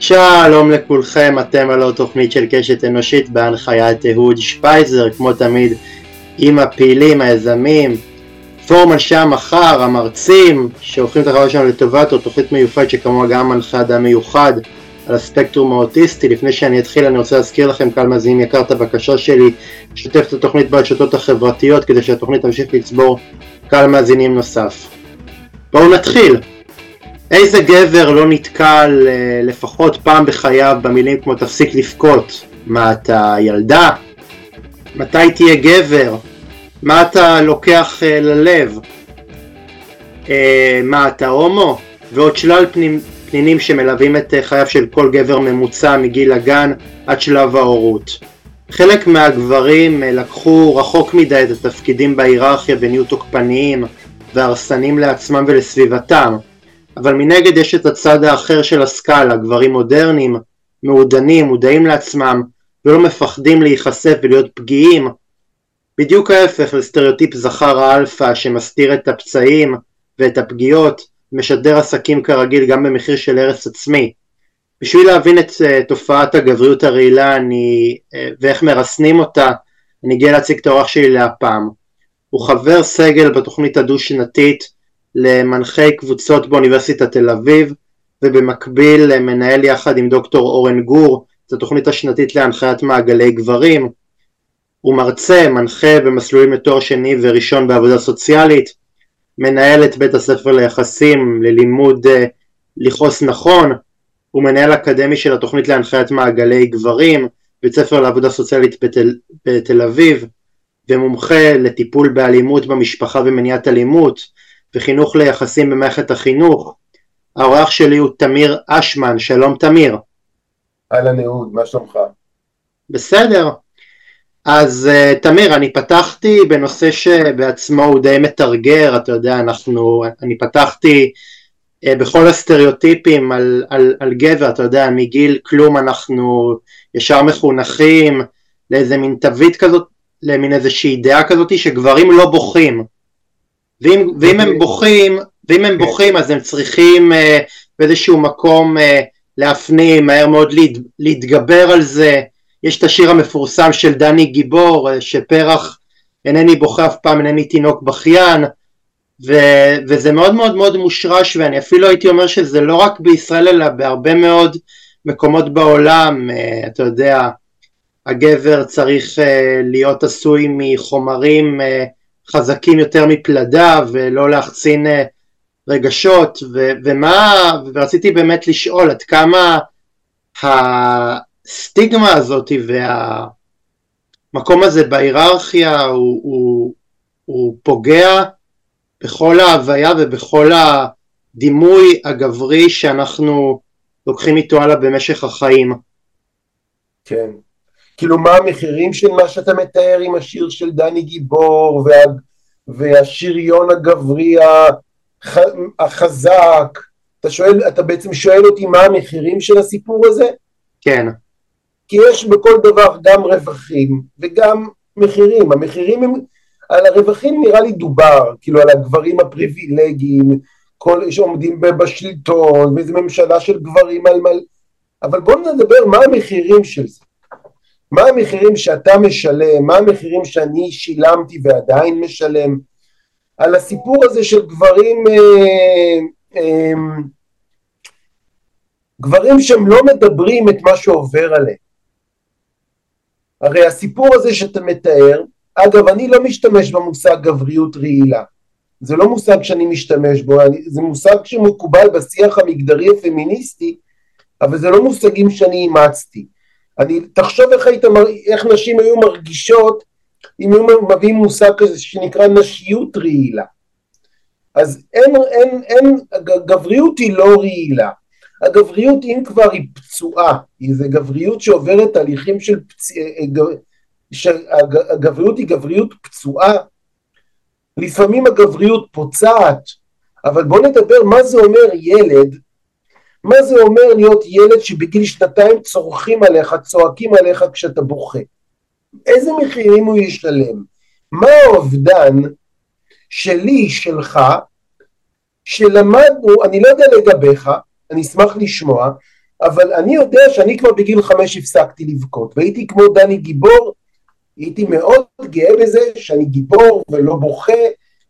שלום לכולכם, אתם על התוכנית של קשת אנושית בהנחיית אהוד שפייזר, כמו תמיד עם הפעילים, היזמים, פורום אנשי המחר, המרצים, שהופכים את החברה שלנו לטובת, או תוכנית מיוחדת שכמוה גם מנחה אדם מיוחד על הספקטרום האוטיסטי. לפני שאני אתחיל אני רוצה להזכיר לכם, קהל מאזינים יקר, את הבקשה שלי לשתף את התוכנית ברשתות החברתיות כדי שהתוכנית תמשיך לצבור קהל מאזינים נוסף. בואו נתחיל. איזה גבר לא נתקל אה, לפחות פעם בחייו במילים כמו תפסיק לבכות? מה אתה ילדה? מתי תהיה גבר? מה אתה לוקח אה, ללב? אה, מה אתה הומו? ועוד שלל פנינים שמלווים את חייו של כל גבר ממוצע מגיל הגן עד שלב ההורות. חלק מהגברים לקחו רחוק מדי את התפקידים בהיררכיה ונהיו תוקפניים והרסנים לעצמם ולסביבתם אבל מנגד יש את הצד האחר של הסקאלה, גברים מודרניים, מעודנים, מודעים לעצמם, ולא מפחדים להיחשף ולהיות פגיעים. בדיוק ההפך לסטריאוטיפ זכר האלפא שמסתיר את הפצעים ואת הפגיעות, משדר עסקים כרגיל גם במחיר של הרס עצמי. בשביל להבין את uh, תופעת הגבריות הרעילה אני, uh, ואיך מרסנים אותה, אני גאה להציג את האורח שלי להפעם. הוא חבר סגל בתוכנית הדו-שנתית למנחי קבוצות באוניברסיטת תל אביב ובמקביל מנהל יחד עם דוקטור אורן גור את התוכנית השנתית להנחיית מעגלי גברים. הוא מרצה, מנחה במסלולים לתואר שני וראשון בעבודה סוציאלית מנהל את בית הספר ליחסים ללימוד uh, לכעוס נכון הוא מנהל אקדמי של התוכנית להנחיית מעגלי גברים בית ספר לעבודה סוציאלית בתל, בתל אביב ומומחה לטיפול באלימות במשפחה ומניעת אלימות וחינוך ליחסים במערכת החינוך. האורח שלי הוא תמיר אשמן, שלום תמיר. אהלן אהוד, מה שלומך? בסדר. אז uh, תמיר, אני פתחתי בנושא שבעצמו הוא די מתרגר, אתה יודע, אנחנו, אני פתחתי uh, בכל הסטריאוטיפים על, על, על גבר, אתה יודע, מגיל כלום אנחנו ישר מחונכים לאיזה מין תווית כזאת, למין איזושהי דעה כזאת שגברים לא בוכים. ואם, ואם הם בוכים, ואם הם בוכים אז הם צריכים uh, באיזשהו מקום uh, להפנים, מהר מאוד להת, להתגבר על זה. יש את השיר המפורסם של דני גיבור, uh, שפרח אינני בוכה אף פעם, אינני תינוק בכיין, ו, וזה מאוד מאוד מאוד מושרש, ואני אפילו הייתי אומר שזה לא רק בישראל, אלא בהרבה מאוד מקומות בעולם, uh, אתה יודע, הגבר צריך uh, להיות עשוי מחומרים uh, חזקים יותר מפלדה ולא להחצין אה, רגשות ו- ומה ורציתי באמת לשאול עד כמה הסטיגמה הזאת והמקום הזה בהיררכיה הוא, הוא, הוא פוגע בכל ההוויה ובכל הדימוי הגברי שאנחנו לוקחים איתו הלאה במשך החיים. כן, כאילו מה המחירים של מה שאתה מתאר עם השיר של דני גיבור וה, והשריון הגברי הח, החזק, אתה שואל, אתה בעצם שואל אותי מה המחירים של הסיפור הזה? כן. כי יש בכל דבר גם רווחים וגם מחירים, המחירים הם, על הרווחים נראה לי דובר, כאילו על הגברים הפריבילגיים, כל שעומדים בשלטון, ואיזה ממשלה של גברים על מלא, אבל בואו נדבר מה המחירים של זה. מה המחירים שאתה משלם, מה המחירים שאני שילמתי ועדיין משלם, על הסיפור הזה של גברים, אה, אה, גברים שהם לא מדברים את מה שעובר עליהם. הרי הסיפור הזה שאתה מתאר, אגב אני לא משתמש במושג גבריות רעילה, זה לא מושג שאני משתמש בו, אני, זה מושג שמקובל בשיח המגדרי הפמיניסטי, אבל זה לא מושגים שאני אימצתי. אני, תחשוב איך, היית, איך נשים היו מרגישות אם היו מביאים מושג כזה שנקרא נשיות רעילה. אז אין, אין, אין, הגבריות היא לא רעילה. הגבריות אם כבר היא פצועה, זה גבריות שעוברת תהליכים של פציעה, הגבריות היא גבריות פצועה, לפעמים הגבריות פוצעת, אבל בוא נדבר מה זה אומר ילד מה זה אומר להיות ילד שבגיל שנתיים צורכים עליך, צועקים עליך כשאתה בוכה? איזה מחירים הוא ישלם? מה האובדן שלי, שלך, שלמדנו, אני לא יודע לגביך, אני אשמח לשמוע, אבל אני יודע שאני כבר בגיל חמש הפסקתי לבכות, והייתי כמו דני גיבור, הייתי מאוד גאה בזה שאני גיבור ולא בוכה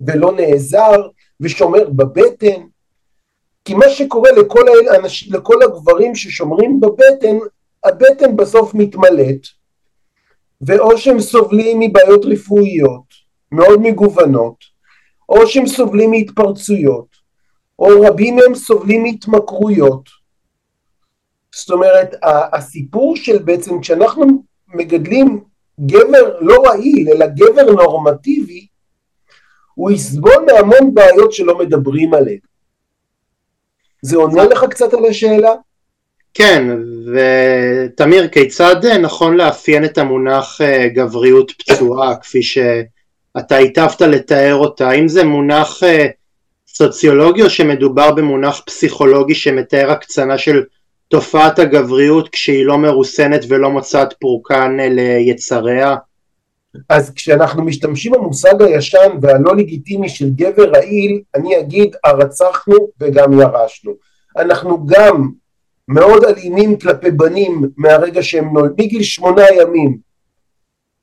ולא נעזר ושומר בבטן, כי מה שקורה לכל, האנש, לכל הגברים ששומרים בבטן, הבטן בסוף מתמלאת, ואו שהם סובלים מבעיות רפואיות מאוד מגוונות, או שהם סובלים מהתפרצויות, או רבים מהם סובלים מהתמכרויות. זאת אומרת, הסיפור של בעצם כשאנחנו מגדלים גבר לא רעיל, אלא גבר נורמטיבי, הוא יסבול מהמון בעיות שלא מדברים עליהן. זה עונה לך קצת על השאלה? כן, ותמיר, כיצד נכון לאפיין את המונח אה, גבריות פצועה, כפי שאתה היטבת לתאר אותה? האם זה מונח אה, סוציולוגי או שמדובר במונח פסיכולוגי שמתאר הקצנה של תופעת הגבריות כשהיא לא מרוסנת ולא מוצאת פורקן אה, ליצריה? אז כשאנחנו משתמשים במושג הישן והלא לגיטימי של גבר רעיל, אני אגיד הרצחנו וגם ירשנו. אנחנו גם מאוד אלימים כלפי בנים מהרגע שהם נולדים, מגיל שמונה ימים.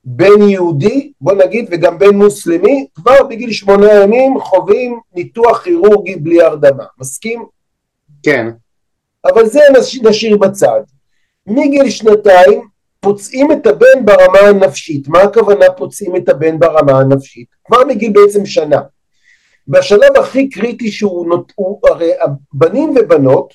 בן יהודי, בוא נגיד, וגם בן מוסלמי, כבר בגיל שמונה ימים חווים ניתוח כירורגי בלי הרדמה. מסכים? כן. אבל זה נשאיר בצד. מגיל שנתיים פוצעים את הבן ברמה הנפשית. מה הכוונה פוצעים את הבן ברמה הנפשית? כבר מגיל בעצם שנה. בשלב הכי קריטי שהוא, נות... הוא, הרי הבנים ובנות,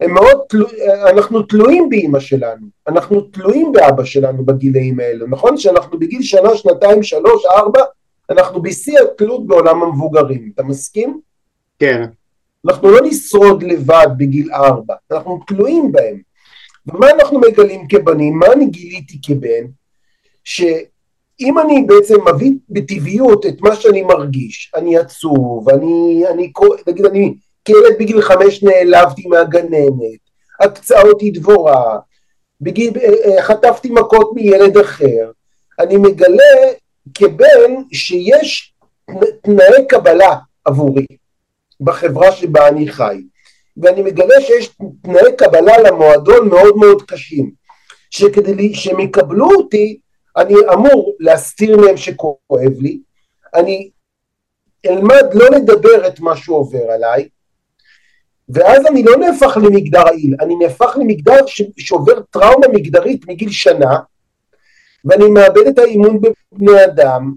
הם מאוד, תלו... אנחנו תלויים באימא שלנו, אנחנו תלויים באבא שלנו בגילאים האלו, נכון? שאנחנו בגיל שנה, שנתיים, שלוש, ארבע, אנחנו בשיא התלות בעולם המבוגרים, אתה מסכים? כן. אנחנו לא נשרוד לבד בגיל ארבע, אנחנו תלויים בהם. ומה אנחנו מגלים כבנים? מה אני גיליתי כבן? שאם אני בעצם מביא בטבעיות את מה שאני מרגיש, אני עצוב, אני, אני, נגיד אני כילד בגיל חמש נעלבתי מהגננת, עקצה אותי דבורה, בגיל, אה, אה, חטפתי מכות מילד אחר, אני מגלה כבן שיש תנאי קבלה עבורי בחברה שבה אני חי. ואני מגלה שיש תנאי קבלה למועדון מאוד מאוד קשים, שכדי שהם יקבלו אותי, אני אמור להסתיר מהם שכואב לי, אני אלמד לא לדבר את מה שעובר עליי, ואז אני לא נהפך למגדר רעיל, אני נהפך למגדר שעובר טראומה מגדרית מגיל שנה, ואני מאבד את האימון בבני אדם,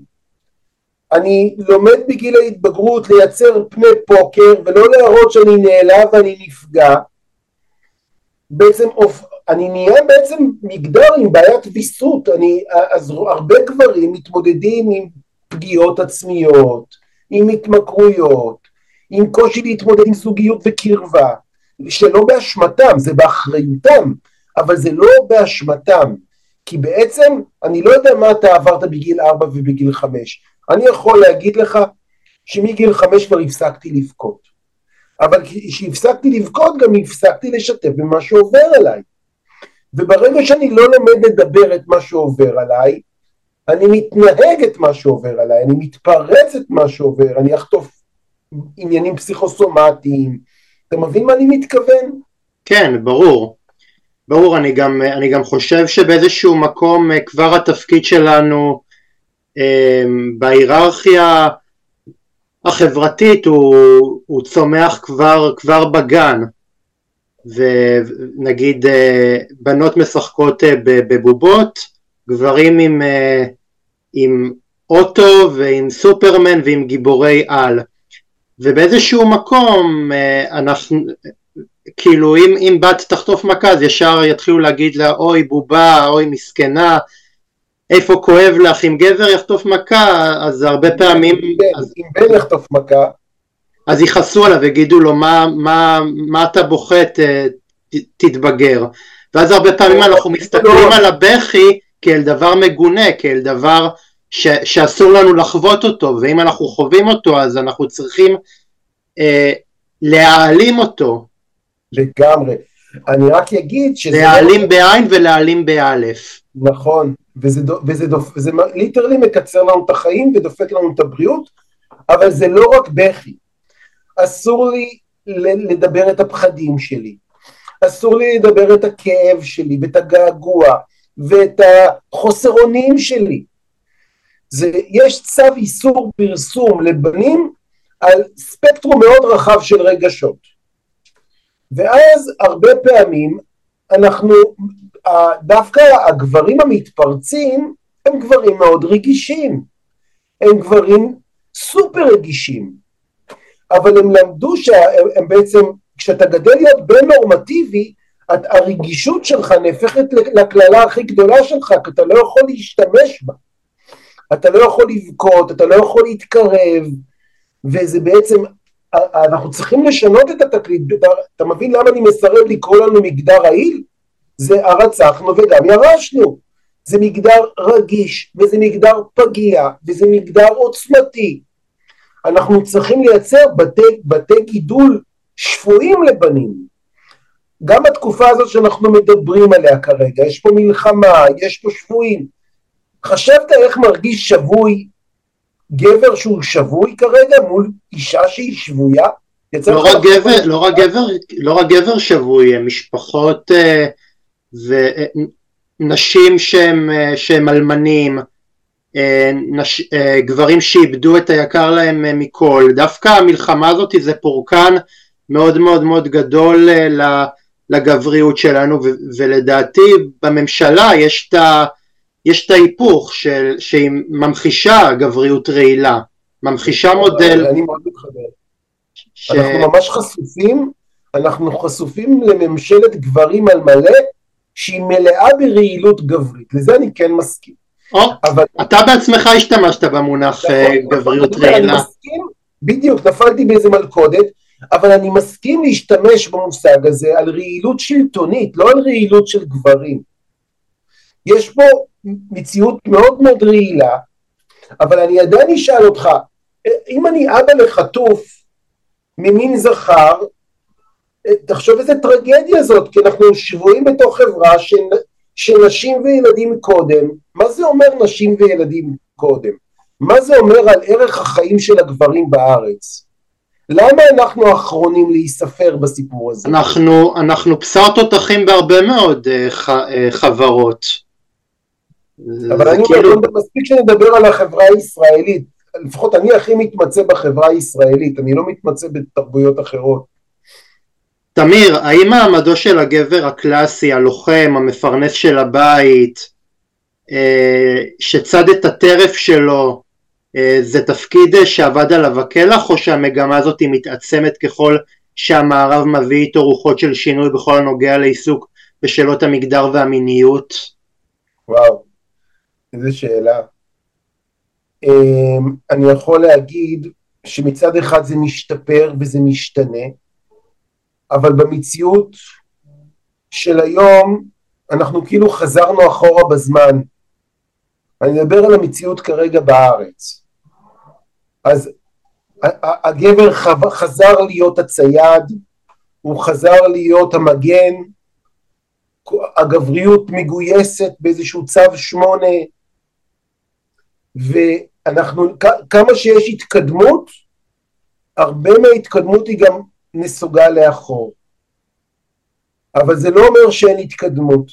אני לומד בגיל ההתבגרות לייצר פני פוקר ולא להראות שאני נעלב ואני נפגע. בעצם אני נהיה בעצם מגדר עם בעיית ויסות, אני, אז הרבה גברים מתמודדים עם פגיעות עצמיות, עם התמכרויות, עם קושי להתמודד עם זוגיות וקרבה, שלא באשמתם, זה באחריותם, אבל זה לא באשמתם, כי בעצם אני לא יודע מה אתה עברת בגיל ארבע ובגיל חמש, אני יכול להגיד לך שמגיל חמש כבר הפסקתי לבכות. אבל כשהפסקתי לבכות גם הפסקתי לשתף במה שעובר עליי. וברגע שאני לא לומד לדבר את מה שעובר עליי, אני מתנהג את מה שעובר עליי, אני מתפרץ את מה שעובר, אני אחטוף עניינים פסיכוסומטיים. אתה מבין מה אני מתכוון? כן, ברור. ברור, אני גם, אני גם חושב שבאיזשהו מקום אה, כבר התפקיד שלנו בהיררכיה החברתית הוא, הוא צומח כבר, כבר בגן. ונגיד אה, בנות משחקות אה, בבובות, גברים עם, אה, עם אוטו ועם סופרמן ועם גיבורי על. ובאיזשהו מקום אנחנו כאילו אם, אם בת תחטוף מכה אז ישר יתחילו להגיד לה אוי בובה אוי מסכנה איפה כואב לך, אם גבר יחטוף מכה, אז הרבה פעמים... אם בן יחטוף מכה... אז יכעסו עליו, יגידו לו, מה, מה, מה אתה בוכה, ת, תתבגר. ואז הרבה פעמים אנחנו מסתכלים על הבכי כאל דבר מגונה, כאל דבר ש, שאסור לנו לחוות אותו, ואם אנחנו חווים אותו, אז אנחנו צריכים אה, להעלים אותו. לגמרי. אני רק אגיד שזה... להעלים. בעין ולהאלים באלף. נכון. וזה, וזה, דופ, וזה literally מקצר לנו את החיים ודופק לנו את הבריאות, אבל זה לא רק בכי. אסור לי לדבר את הפחדים שלי, אסור לי לדבר את הכאב שלי ואת הגעגוע ואת החוסר אונים שלי. זה, יש צו איסור פרסום לבנים על ספקטרום מאוד רחב של רגשות. ואז הרבה פעמים אנחנו, דווקא הגברים המתפרצים הם גברים מאוד רגישים, הם גברים סופר רגישים, אבל הם למדו שהם בעצם, כשאתה גדל להיות בן נורמטיבי, הרגישות שלך נהפכת לקללה הכי גדולה שלך, כי אתה לא יכול להשתמש בה. אתה לא יכול לבכות, אתה לא יכול להתקרב, וזה בעצם, אנחנו צריכים לשנות את התקליט, אתה, מבין למה אני מסרב לקרוא לנו מגדר רעיל? זה הרצחנו וגם ירשנו. זה מגדר רגיש, וזה מגדר פגיע, וזה מגדר עוצמתי. אנחנו צריכים לייצר בתי, בתי גידול שפויים לבנים. גם בתקופה הזאת שאנחנו מדברים עליה כרגע, יש פה מלחמה, יש פה שבויים. חשבת איך מרגיש שבוי גבר שהוא שבוי כרגע מול אישה שהיא שבויה? לא רק, גבר, לא, רק גבר, לא רק גבר שבוי, משפחות uh, ונשים שהם, uh, שהם אלמנים, uh, נש, uh, גברים שאיבדו את היקר להם מכל, דווקא המלחמה הזאת זה פורקן מאוד מאוד מאוד גדול לגבריות שלנו ו, ולדעתי בממשלה יש את ה... יש את ההיפוך של, שהיא ממחישה גבריות רעילה, ממחישה מודל... אני מאוד מתחבר. ש... אנחנו ממש חשופים, אנחנו חשופים לממשלת גברים על מלא, שהיא מלאה ברעילות גברית, לזה אני כן מסכים. או, אבל... אתה בעצמך השתמשת במונח נכון, אה, גבריות רעילה. אני מסכים, בדיוק, נפלתי באיזה מלכודת, אבל אני מסכים להשתמש במושג הזה על רעילות שלטונית, לא על רעילות של גברים. יש פה מציאות מאוד מאוד רעילה, אבל אני עדיין אשאל אותך, אם אני אבא לחטוף ממין זכר, תחשוב איזה טרגדיה זאת, כי אנחנו שבויים בתוך חברה ש, שנשים וילדים קודם, מה זה אומר נשים וילדים קודם? מה זה אומר על ערך החיים של הגברים בארץ? למה אנחנו האחרונים להיספר בסיפור הזה? אנחנו, אנחנו בשר תותחים בהרבה מאוד uh, ח, uh, חברות. אבל אני כאילו- מספיק שנדבר על החברה הישראלית, לפחות אני הכי מתמצא בחברה הישראלית, אני לא מתמצא בתרבויות אחרות. תמיר, האם מעמדו של הגבר הקלאסי, הלוחם, המפרנס של הבית, אה, שצד את הטרף שלו, אה, זה תפקיד שעבד עליו הקלח, או שהמגמה הזאת היא מתעצמת ככל שהמערב מביא איתו רוחות של שינוי בכל הנוגע לעיסוק בשאלות המגדר והמיניות? וואו, איזה שאלה. אני יכול להגיד שמצד אחד זה משתפר וזה משתנה, אבל במציאות של היום אנחנו כאילו חזרנו אחורה בזמן. אני מדבר על המציאות כרגע בארץ. אז הגבר חזר להיות הצייד, הוא חזר להיות המגן, הגבריות מגויסת באיזשהו צו שמונה, ואנחנו, כמה שיש התקדמות, הרבה מההתקדמות היא גם נסוגה לאחור. אבל זה לא אומר שאין התקדמות.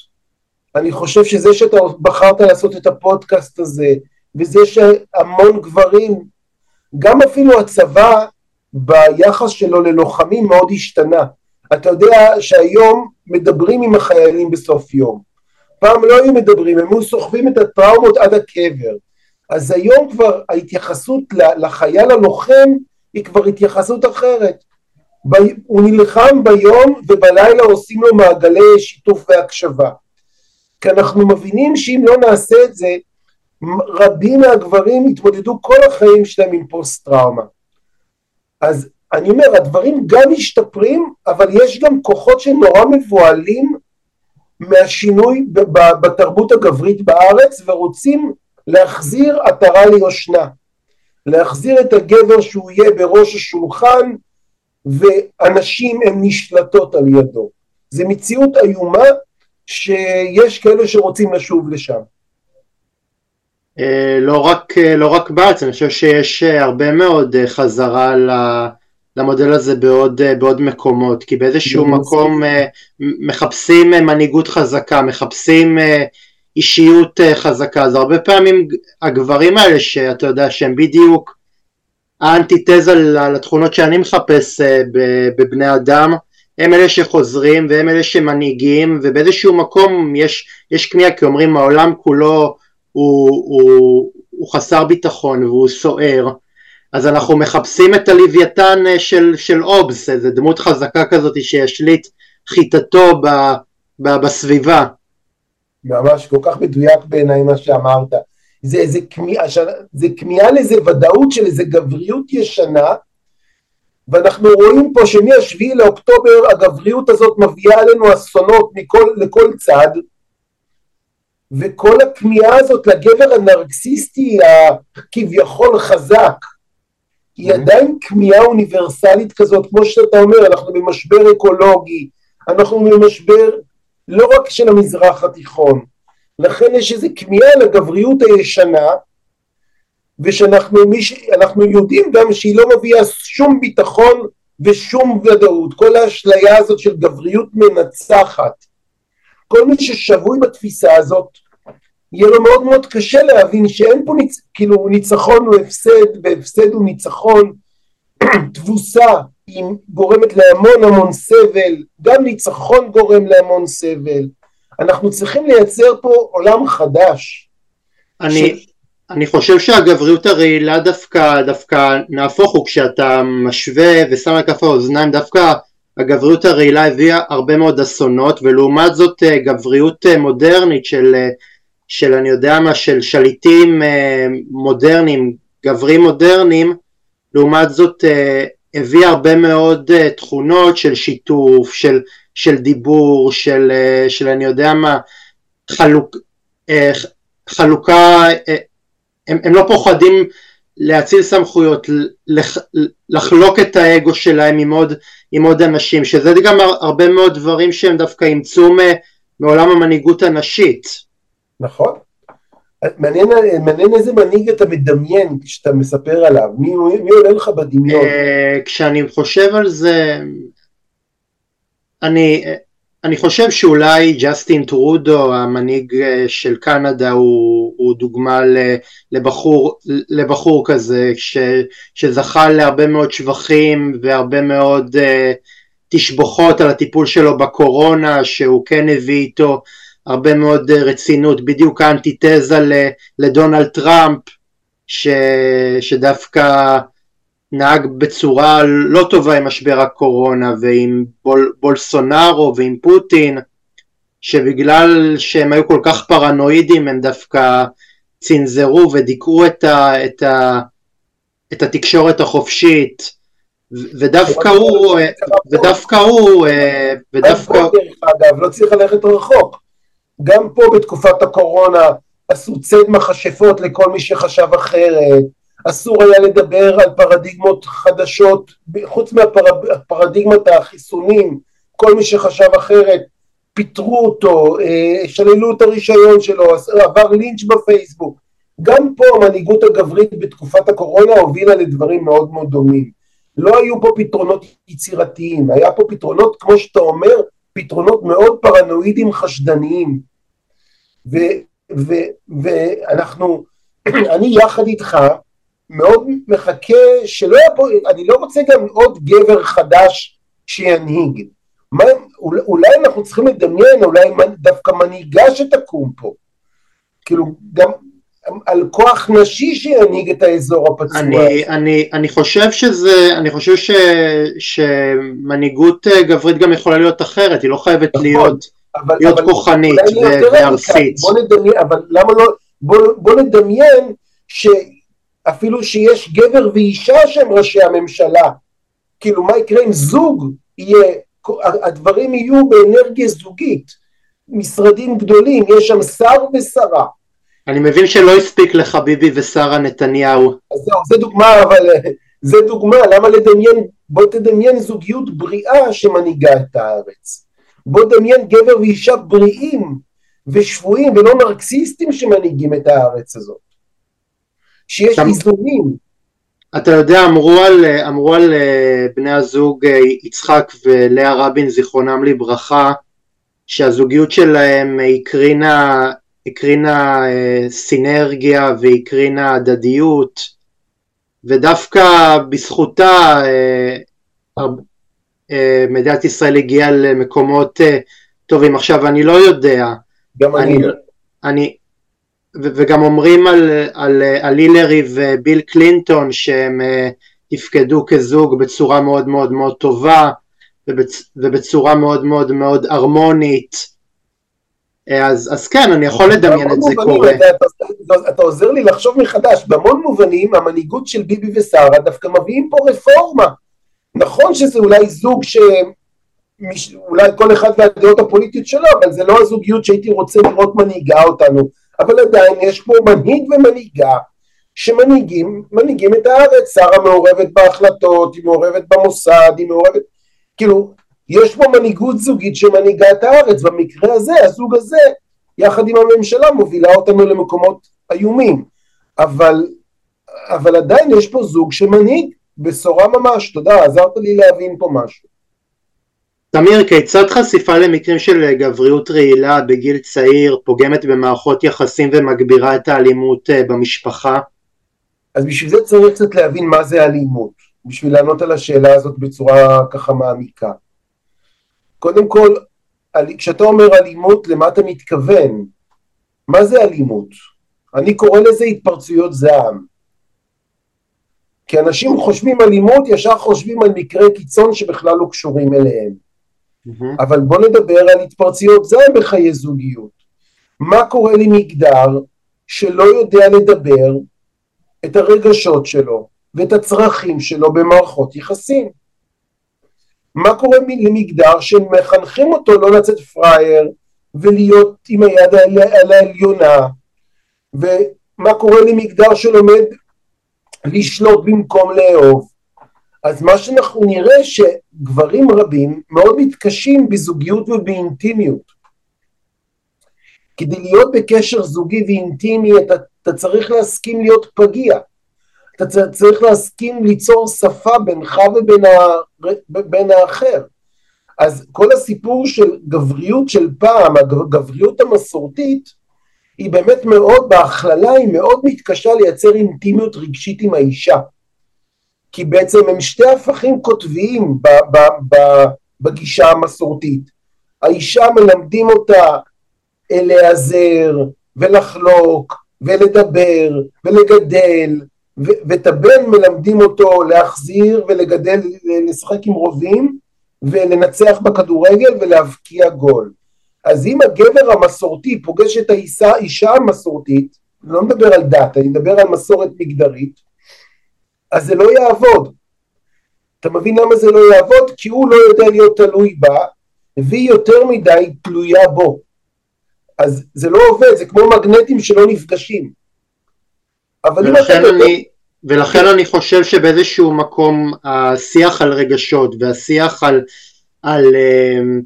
אני חושב שזה שאתה בחרת לעשות את הפודקאסט הזה, וזה שהמון גברים, גם אפילו הצבא ביחס שלו ללוחמים מאוד השתנה. אתה יודע שהיום מדברים עם החיילים בסוף יום. פעם לא היו מדברים, הם היו סוחבים את הטראומות עד הקבר. אז היום כבר ההתייחסות לחייל הלוחם היא כבר התייחסות אחרת. הוא נלחם ביום ובלילה עושים לו מעגלי שיתוף והקשבה. כי אנחנו מבינים שאם לא נעשה את זה, רבים מהגברים יתמודדו כל החיים שלהם עם פוסט טראומה. אז אני אומר, הדברים גם משתפרים, אבל יש גם כוחות שנורא מבוהלים מהשינוי בתרבות הגברית בארץ ורוצים להחזיר עטרה ליושנה, להחזיר את הגבר שהוא יהיה בראש השולחן ואנשים הן נשלטות על ידו. זו מציאות איומה שיש כאלה שרוצים לשוב לשם. אה, לא רק, אה, לא רק בארץ, אני חושב שיש אה, הרבה מאוד חזרה למודל הזה בעוד, בעוד מקומות, כי באיזשהו מקום מחפשים מנהיגות חזקה, מחפשים אישיות חזקה, אז הרבה פעמים הגברים האלה שאתה יודע שהם בדיוק האנטיתזה לתכונות שאני מחפש בבני אדם, הם אלה שחוזרים והם אלה שמנהיגים ובאיזשהו מקום יש, יש כמיהה כי אומרים העולם כולו הוא, הוא, הוא חסר ביטחון והוא סוער אז אנחנו מחפשים את הלוויתן אה, של, של אובס, איזה דמות חזקה כזאת שישליט חיטתו ב, ב, בסביבה. ממש כל כך מדויק בעיניי מה שאמרת. זה איזה כמיהה, זה כמיהה לאיזה ודאות של איזה גבריות ישנה ואנחנו רואים פה שמ-7 לאוקטובר הגבריות הזאת מביאה עלינו אסונות מכל, לכל צד וכל הכמיהה הזאת לגבר הנרקסיסטי הכביכול חזק היא mm-hmm. עדיין כמיהה אוניברסלית כזאת, כמו שאתה אומר, אנחנו במשבר אקולוגי, אנחנו במשבר לא רק של המזרח התיכון, לכן יש איזו כמיהה לגבריות הישנה ושאנחנו ש... יודעים גם שהיא לא מביאה שום ביטחון ושום ודאות, כל האשליה הזאת של גבריות מנצחת. כל מי ששבוי בתפיסה הזאת, יהיה לו מאוד מאוד קשה להבין שאין פה ניצ... כאילו ניצחון הוא הפסד והפסד הוא ניצחון, תבוסה היא גורמת להמון המון סבל, גם ניצחון גורם להמון סבל. אנחנו צריכים לייצר פה עולם חדש. אני, ש... אני חושב שהגבריות הרעילה דווקא, דווקא נהפוך הוא כשאתה משווה ושם על כף האוזניים דווקא הגבריות הרעילה הביאה הרבה מאוד אסונות ולעומת זאת אה, גבריות אה, מודרנית של, אה, של אני יודע מה, של שליטים מודרניים, גברים מודרניים, לעומת זאת הביאה הרבה מאוד תכונות של שיתוף, של, של דיבור, של, של אני יודע מה, חלוק, חלוקה הם, הם לא פוחדים להציל סמכויות, לח, לחלוק את האגו שלהם עם עוד, עם עוד אנשים, שזה גם הרבה מאוד דברים שהם דווקא אימצו מעולם המנהיגות הנשית. נכון. מעניין, מעניין איזה מנהיג אתה מדמיין כשאתה מספר עליו, מי, מי עולה לך בדמיון? אה, כשאני חושב על זה, אני, אני חושב שאולי ג'סטין טרודו המנהיג אה, של קנדה הוא, הוא דוגמה לבחור, לבחור כזה ש, שזכה להרבה מאוד שבחים והרבה מאוד uh, תשבוכות על הטיפול שלו בקורונה שהוא כן הביא איתו הרבה מאוד uh, רצינות בדיוק האנטיתזה לדונלד טראמפ ש, שדווקא נהג בצורה לא טובה עם משבר הקורונה ועם בול, בולסונארו ועם פוטין שבגלל שהם היו כל כך פרנואידים הם דווקא צנזרו ודיכאו את, ה, את, ה, את התקשורת החופשית ודווקא הוא, ודווקא הוא, ודווקא... אגב, לא צריך ללכת רחוק. גם פה בתקופת הקורונה עשו צד מכשפות לכל מי שחשב אחרת, אסור היה לדבר על פרדיגמות חדשות, חוץ מהפרדיגמת החיסונים, כל מי שחשב אחרת, פיטרו אותו, אה, שללו את הרישיון שלו, עבר לינץ' בפייסבוק. גם פה המנהיגות הגברית בתקופת הקורונה הובילה לדברים מאוד מאוד דומים. לא היו פה פתרונות יצירתיים, היה פה פתרונות, כמו שאתה אומר, פתרונות מאוד פרנואידים חשדניים. ואנחנו, אני יחד איתך, מאוד מחכה שלא יבוא, אני לא רוצה גם עוד גבר חדש שינהיג. מה, אולי אנחנו צריכים לדמיין, אולי דווקא מנהיגה שתקום פה. כאילו, גם על כוח נשי שינהיג את האזור הפצוע. אני, אני, אני חושב שזה, אני חושב ש, שמנהיגות אה, גברית גם יכולה להיות אחרת, היא לא חייבת נכון, להיות, אבל, להיות אבל כוחנית וארסית. בוא נדמיין, אבל למה לא, בוא, בוא נדמיין ש... אפילו שיש גבר ואישה שהם ראשי הממשלה. כאילו מה יקרה אם זוג יהיה, הדברים יהיו באנרגיה זוגית, משרדים גדולים, יש שם שר ושרה. אני מבין שלא הספיק לך ביבי ושרה נתניהו. אז זהו, זה דוגמה, אבל זה דוגמה, למה לדמיין, בוא תדמיין זוגיות בריאה שמנהיגה את הארץ. בוא דמיין גבר ואישה בריאים ושפויים ולא נרקסיסטים שמנהיגים את הארץ הזאת. שיש איזונים. אתה יודע, אמרו על, אמרו על אה, בני הזוג אה, יצחק ולאה רבין זיכרונם לברכה שהזוגיות שלהם הקרינה, הקרינה אה, סינרגיה והקרינה הדדיות ודווקא בזכותה מדינת ישראל הגיעה למקומות טובים. עכשיו אני לא יודע, גם אני, אני, אני וגם אומרים על, על, על הילרי וביל קלינטון שהם תפקדו כזוג בצורה מאוד מאוד מאוד טובה ובצ, ובצורה מאוד מאוד מאוד הרמונית אז, אז כן, אני יכול לדמיין את זה קורה. אתה, אתה, אתה עוזר לי לחשוב מחדש, בהמון מובנים המנהיגות של ביבי ושרה דווקא מביאים פה רפורמה. נכון שזה אולי זוג ש... אולי כל אחד והדעות הפוליטיות שלו, אבל זה לא הזוגיות שהייתי רוצה לראות מנהיגה אותנו. אבל עדיין יש פה מנהיג ומנהיגה שמנהיגים מנהיגים את הארץ, שרה מעורבת בהחלטות, היא מעורבת במוסד, היא מעורבת, כאילו, יש פה מנהיגות זוגית שמנהיגה את הארץ, במקרה הזה, הזוג הזה, יחד עם הממשלה, מובילה אותנו למקומות איומים, אבל, אבל עדיין יש פה זוג שמנהיג, בשורה ממש, תודה, עזרת לי להבין פה משהו. תמיר, כיצד חשיפה למקרים של גבריות רעילה בגיל צעיר פוגמת במערכות יחסים ומגבירה את האלימות אה, במשפחה? אז בשביל זה צריך קצת להבין מה זה אלימות, בשביל לענות על השאלה הזאת בצורה ככה מעמיקה. קודם כל, כשאתה אומר אלימות, למה אתה מתכוון? מה זה אלימות? אני קורא לזה התפרצויות זעם. כי אנשים חושבים אלימות, ישר חושבים על מקרי קיצון שבכלל לא קשורים אליהם. Mm-hmm. אבל בוא נדבר על התפרצויות זעם בחיי זוגיות. מה קורה למגדר שלא יודע לדבר את הרגשות שלו ואת הצרכים שלו במערכות יחסים? מה קורה למגדר שמחנכים אותו לא לצאת פראייר ולהיות עם היד על העליונה ומה קורה למגדר שלומד לשלוט במקום לאהוב אז מה שאנחנו נראה שגברים רבים מאוד מתקשים בזוגיות ובאינטימיות. כדי להיות בקשר זוגי ואינטימי אתה, אתה צריך להסכים להיות פגיע. אתה צריך להסכים ליצור שפה בינך ובין ה, בין האחר. אז כל הסיפור של גבריות של פעם, הגבריות המסורתית, היא באמת מאוד, בהכללה היא מאוד מתקשה לייצר אינטימיות רגשית עם האישה. כי בעצם הם שתי הפכים קוטביים בגישה המסורתית. האישה מלמדים אותה להיעזר ולחלוק ולדבר ולגדל ו- ואת הבן מלמדים אותו להחזיר ולגדל, לשחק עם רובים ולנצח בכדורגל ולהבקיע גול. אז אם הגבר המסורתי פוגש את האישה המסורתית, אני לא מדבר על דת, אני מדבר על מסורת מגדרית, אז זה לא יעבוד. אתה מבין למה זה לא יעבוד? כי הוא לא יודע להיות תלוי בה, והיא יותר מדי תלויה בו. אז זה לא עובד, זה כמו מגנטים שלא נפגשים. ולכן, אני, ולכן אני חושב שבאיזשהו מקום השיח על רגשות והשיח על, על, אמ,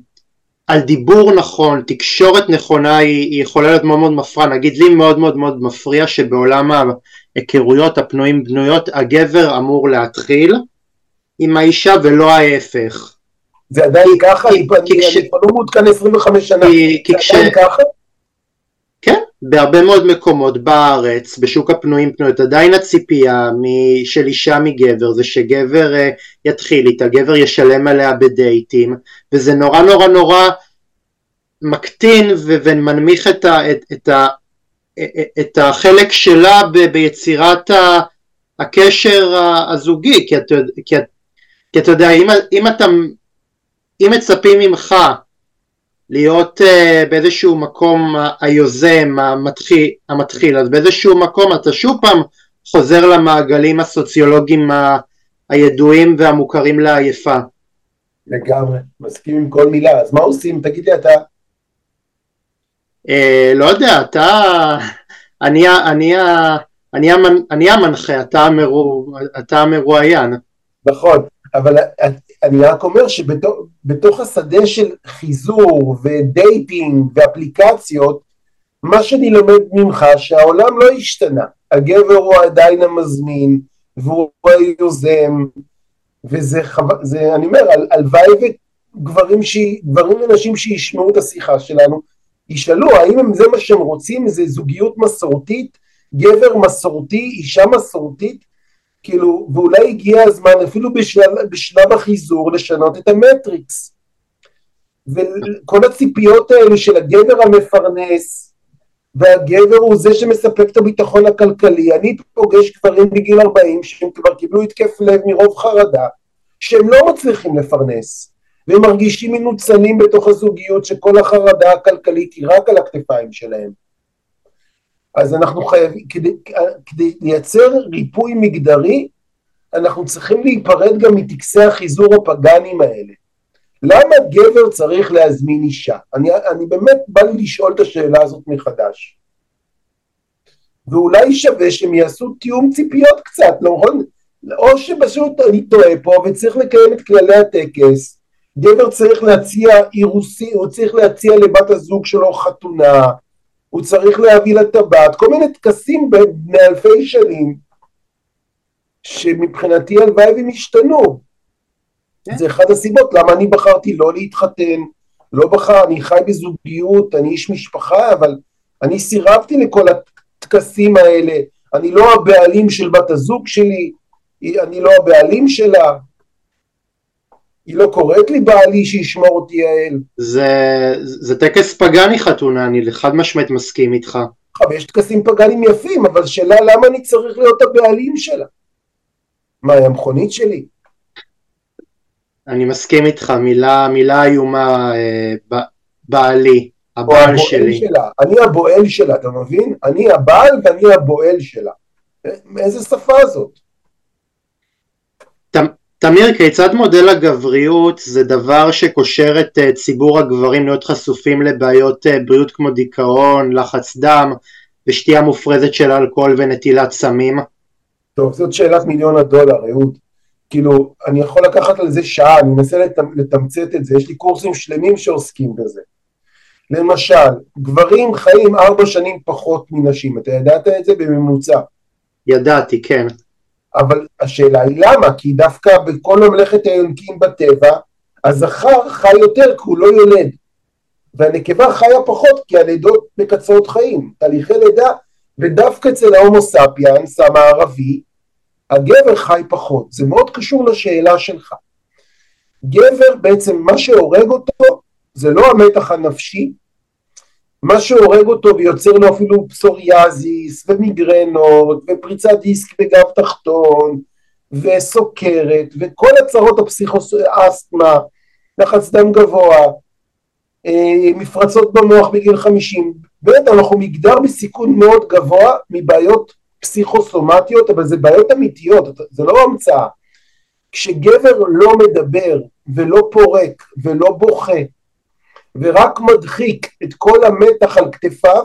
על דיבור נכון, תקשורת נכונה היא, היא יכולה להיות מאוד מאוד מפריעה, נגיד לי מאוד מאוד מאוד מפריע שבעולם ההיכרויות הפנויים בנויות הגבר אמור להתחיל עם האישה ולא ההפך. זה עדיין ככה? אני כבר לא מעודכן 25 שנה, זה עדיין ככה? בהרבה מאוד מקומות בארץ, בשוק הפנויים פנויות, עדיין הציפייה של אישה מגבר זה שגבר uh, יתחיל איתה, גבר ישלם עליה בדייטים, וזה נורא נורא נורא מקטין ומנמיך את, ה, את, את, ה, את החלק שלה ב, ביצירת ה, הקשר הזוגי, כי אתה, כי, כי אתה יודע, אם, אם אתה, אם מצפים ממך להיות uh, באיזשהו מקום היוזם, המתחיל, המתחיל, אז באיזשהו מקום אתה שוב פעם חוזר למעגלים הסוציולוגיים ה, הידועים והמוכרים לעייפה. לגמרי, מסכים עם כל מילה, אז מה עושים? תגיד לי אתה. אה, לא יודע, אתה, אני, אני, אני, אני המנחה, אתה, המרו, אתה המרואיין. נכון, אבל אני רק אומר שבתוך השדה של חיזור ודייטינג ואפליקציות, מה שאני לומד ממך שהעולם לא השתנה, הגבר הוא עדיין המזמין והוא היוזם, וזה חבל, זה, אני אומר, הלוואי וגברים ש... גברים ונשים שישמעו את השיחה שלנו, ישאלו האם זה מה שהם רוצים, זה זוגיות מסורתית, גבר מסורתי, אישה מסורתית, כאילו, ואולי הגיע הזמן אפילו בשלב, בשלב החיזור לשנות את המטריקס. וכל הציפיות האלה של הגבר המפרנס, והגבר הוא זה שמספק את הביטחון הכלכלי. אני פוגש גברים בגיל 40 שהם כבר קיבלו התקף לב מרוב חרדה, שהם לא מצליחים לפרנס, והם מרגישים מנוצלים בתוך הזוגיות שכל החרדה הכלכלית היא רק על הכתפיים שלהם. אז אנחנו חייבים, כדי, כדי לייצר ריפוי מגדרי, אנחנו צריכים להיפרד גם מטקסי החיזור הפגאנים האלה. למה גבר צריך להזמין אישה? אני, אני באמת בא לי לשאול את השאלה הזאת מחדש. ואולי שווה שהם יעשו תיאום ציפיות קצת, נכון? או שפשוט אני טועה פה וצריך לקיים את כללי הטקס, גבר צריך להציע אירוסי, הוא צריך להציע לבת הזוג שלו חתונה, הוא צריך להביא לה טבעת, כל מיני טקסים בני אלפי שנים, שמבחינתי הלוואי והם השתנו. כן. זה אחת הסיבות למה אני בחרתי לא להתחתן, לא בחר, אני חי בזוגיות, אני איש משפחה, אבל אני סירבתי לכל הטקסים האלה, אני לא הבעלים של בת הזוג שלי, אני לא הבעלים שלה, היא לא קוראת לי בעלי שישמור אותי יעל. זה, זה טקס פגאני חתונה, אני חד משמעית מסכים איתך. יש טקסים פגאנים יפים, אבל שאלה למה אני צריך להיות הבעלים שלה? מה, היא המכונית שלי? אני מסכים איתך, מילה, מילה איומה, אה, בעלי, הבעל שלי. שלה. אני הבועל שלה, אתה מבין? אני הבעל ואני הבועל שלה. איזה שפה זאת? תמיר, כיצד מודל הגבריות זה דבר שקושר את אה, ציבור הגברים להיות חשופים לבעיות אה, בריאות כמו דיכאון, לחץ דם ושתייה מופרזת של אלכוהול ונטילת סמים? טוב, זאת שאלת מיליון הדולר, אהוד. כאילו, אני יכול לקחת על זה שעה, אני מנסה לתמצת את זה, יש לי קורסים שלמים שעוסקים בזה. למשל, גברים חיים ארבע שנים פחות מנשים, אתה ידעת את זה בממוצע? ידעתי, כן. אבל השאלה היא למה? כי דווקא בכל ממלכת היונקים בטבע, הזכר חי יותר כי הוא לא יולד, והנקבה חיה פחות כי הלידות מקצרות חיים, תהליכי לידה, ודווקא אצל ההומו ספיאנס המערבי, הגבר חי פחות, זה מאוד קשור לשאלה שלך. גבר בעצם מה שהורג אותו זה לא המתח הנפשי, מה שהורג אותו ויוצר לו אפילו פסוריאזיס ומיגרנות ופריצת דיסק בגב תחתון וסוכרת וכל הצרות הפסיכוס... אסתמה, לחץ דם גבוה, אה, מפרצות במוח בגיל 50, באמת אנחנו מגדר בסיכון מאוד גבוה מבעיות פסיכוסומטיות, אבל זה בעיות אמיתיות, זה לא המצאה. כשגבר לא מדבר ולא פורק ולא בוכה ורק מדחיק את כל המתח על כתפיו,